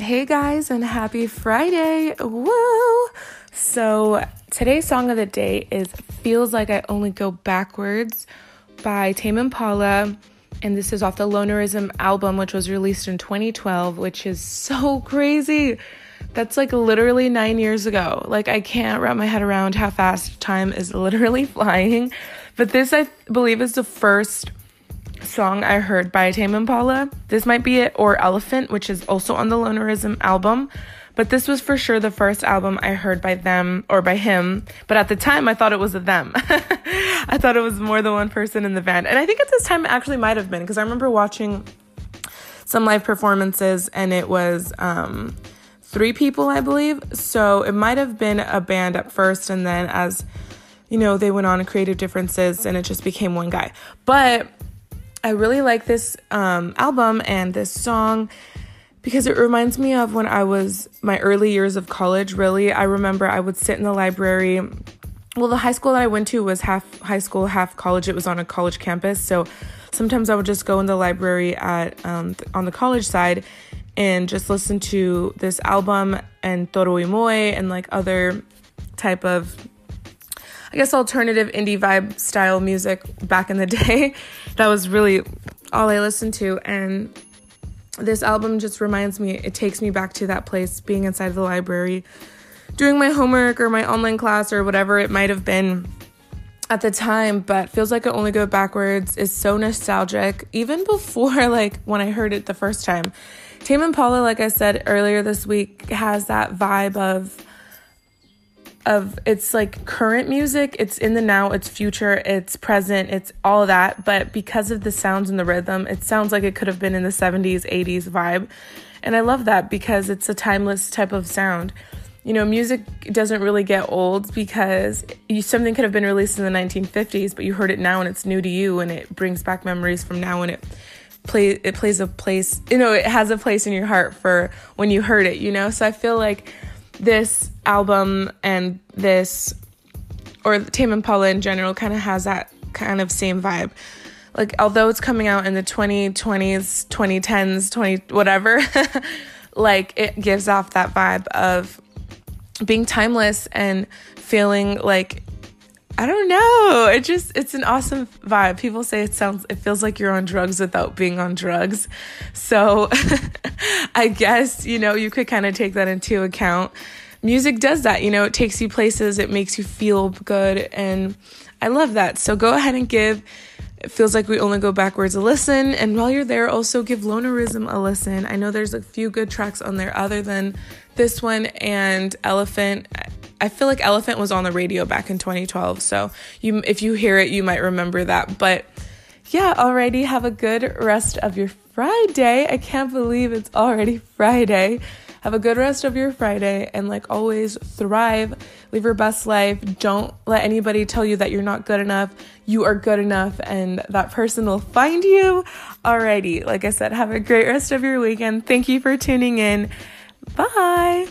Hey guys, and happy Friday! Woo! So, today's song of the day is Feels Like I Only Go Backwards by Tame Impala. And this is off the Lonerism album, which was released in 2012, which is so crazy. That's like literally nine years ago. Like, I can't wrap my head around how fast time is literally flying. But this, I believe, is the first song I heard by Tame Impala. This might be it, or Elephant, which is also on the Lonerism album. But this was for sure the first album I heard by them or by him. But at the time, I thought it was a them. I thought it was more than one person in the band. And I think at this time, it actually might have been because I remember watching some live performances and it was um, three people, I believe. So it might have been a band at first and then as you know, they went on to creative differences and it just became one guy. But I really like this um, album and this song because it reminds me of when I was my early years of college. Really, I remember I would sit in the library. Well, the high school that I went to was half high school, half college. It was on a college campus, so sometimes I would just go in the library at um, on the college side and just listen to this album and Toro y Moi and like other type of I guess alternative indie vibe style music back in the day. that was really all I listened to and this album just reminds me it takes me back to that place being inside the library doing my homework or my online class or whatever it might have been at the time but feels like it only go backwards is so nostalgic even before like when i heard it the first time tame impala like i said earlier this week has that vibe of of it's like current music, it's in the now, it's future, it's present, it's all that, but because of the sounds and the rhythm, it sounds like it could have been in the 70s, 80s vibe. And I love that because it's a timeless type of sound. You know, music doesn't really get old because you, something could have been released in the 1950s, but you heard it now and it's new to you and it brings back memories from now and it play it plays a place, you know, it has a place in your heart for when you heard it, you know? So I feel like this album and this or Tame Impala in general kind of has that kind of same vibe. Like although it's coming out in the 2020s, 2010s, 20 whatever, like it gives off that vibe of being timeless and feeling like I don't know. It just it's an awesome vibe. People say it sounds it feels like you're on drugs without being on drugs. So I guess, you know, you could kind of take that into account. Music does that, you know, it takes you places, it makes you feel good and I love that. So go ahead and give it feels like we only go backwards a listen and while you're there also give lonerism a listen i know there's a few good tracks on there other than this one and elephant I feel like Elephant was on the radio back in 2012. So you if you hear it, you might remember that. But yeah, already have a good rest of your Friday. I can't believe it's already Friday. Have a good rest of your Friday and like always thrive, live your best life. Don't let anybody tell you that you're not good enough. You are good enough and that person will find you. Alrighty, like I said, have a great rest of your weekend. Thank you for tuning in. Bye.